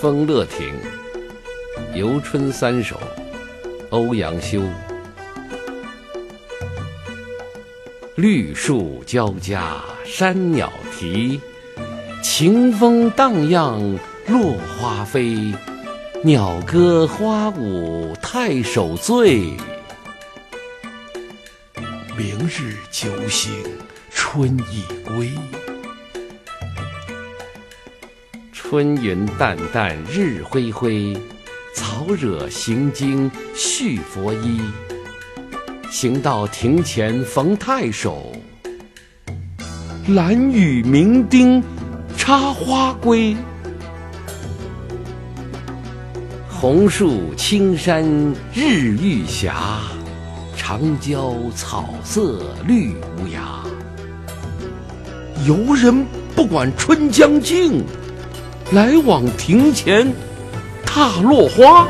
风乐亭，游春三首，欧阳修。绿树交加山鸟啼，晴风荡漾落花飞。鸟歌花舞太守醉，明日酒醒春已归。春云淡淡日辉辉，草惹行经续佛衣。行到庭前逢太守，蓝雨鸣丁插花归。红树青山日欲斜，长郊草色绿无涯。游人不管春将尽，来往庭前踏落花。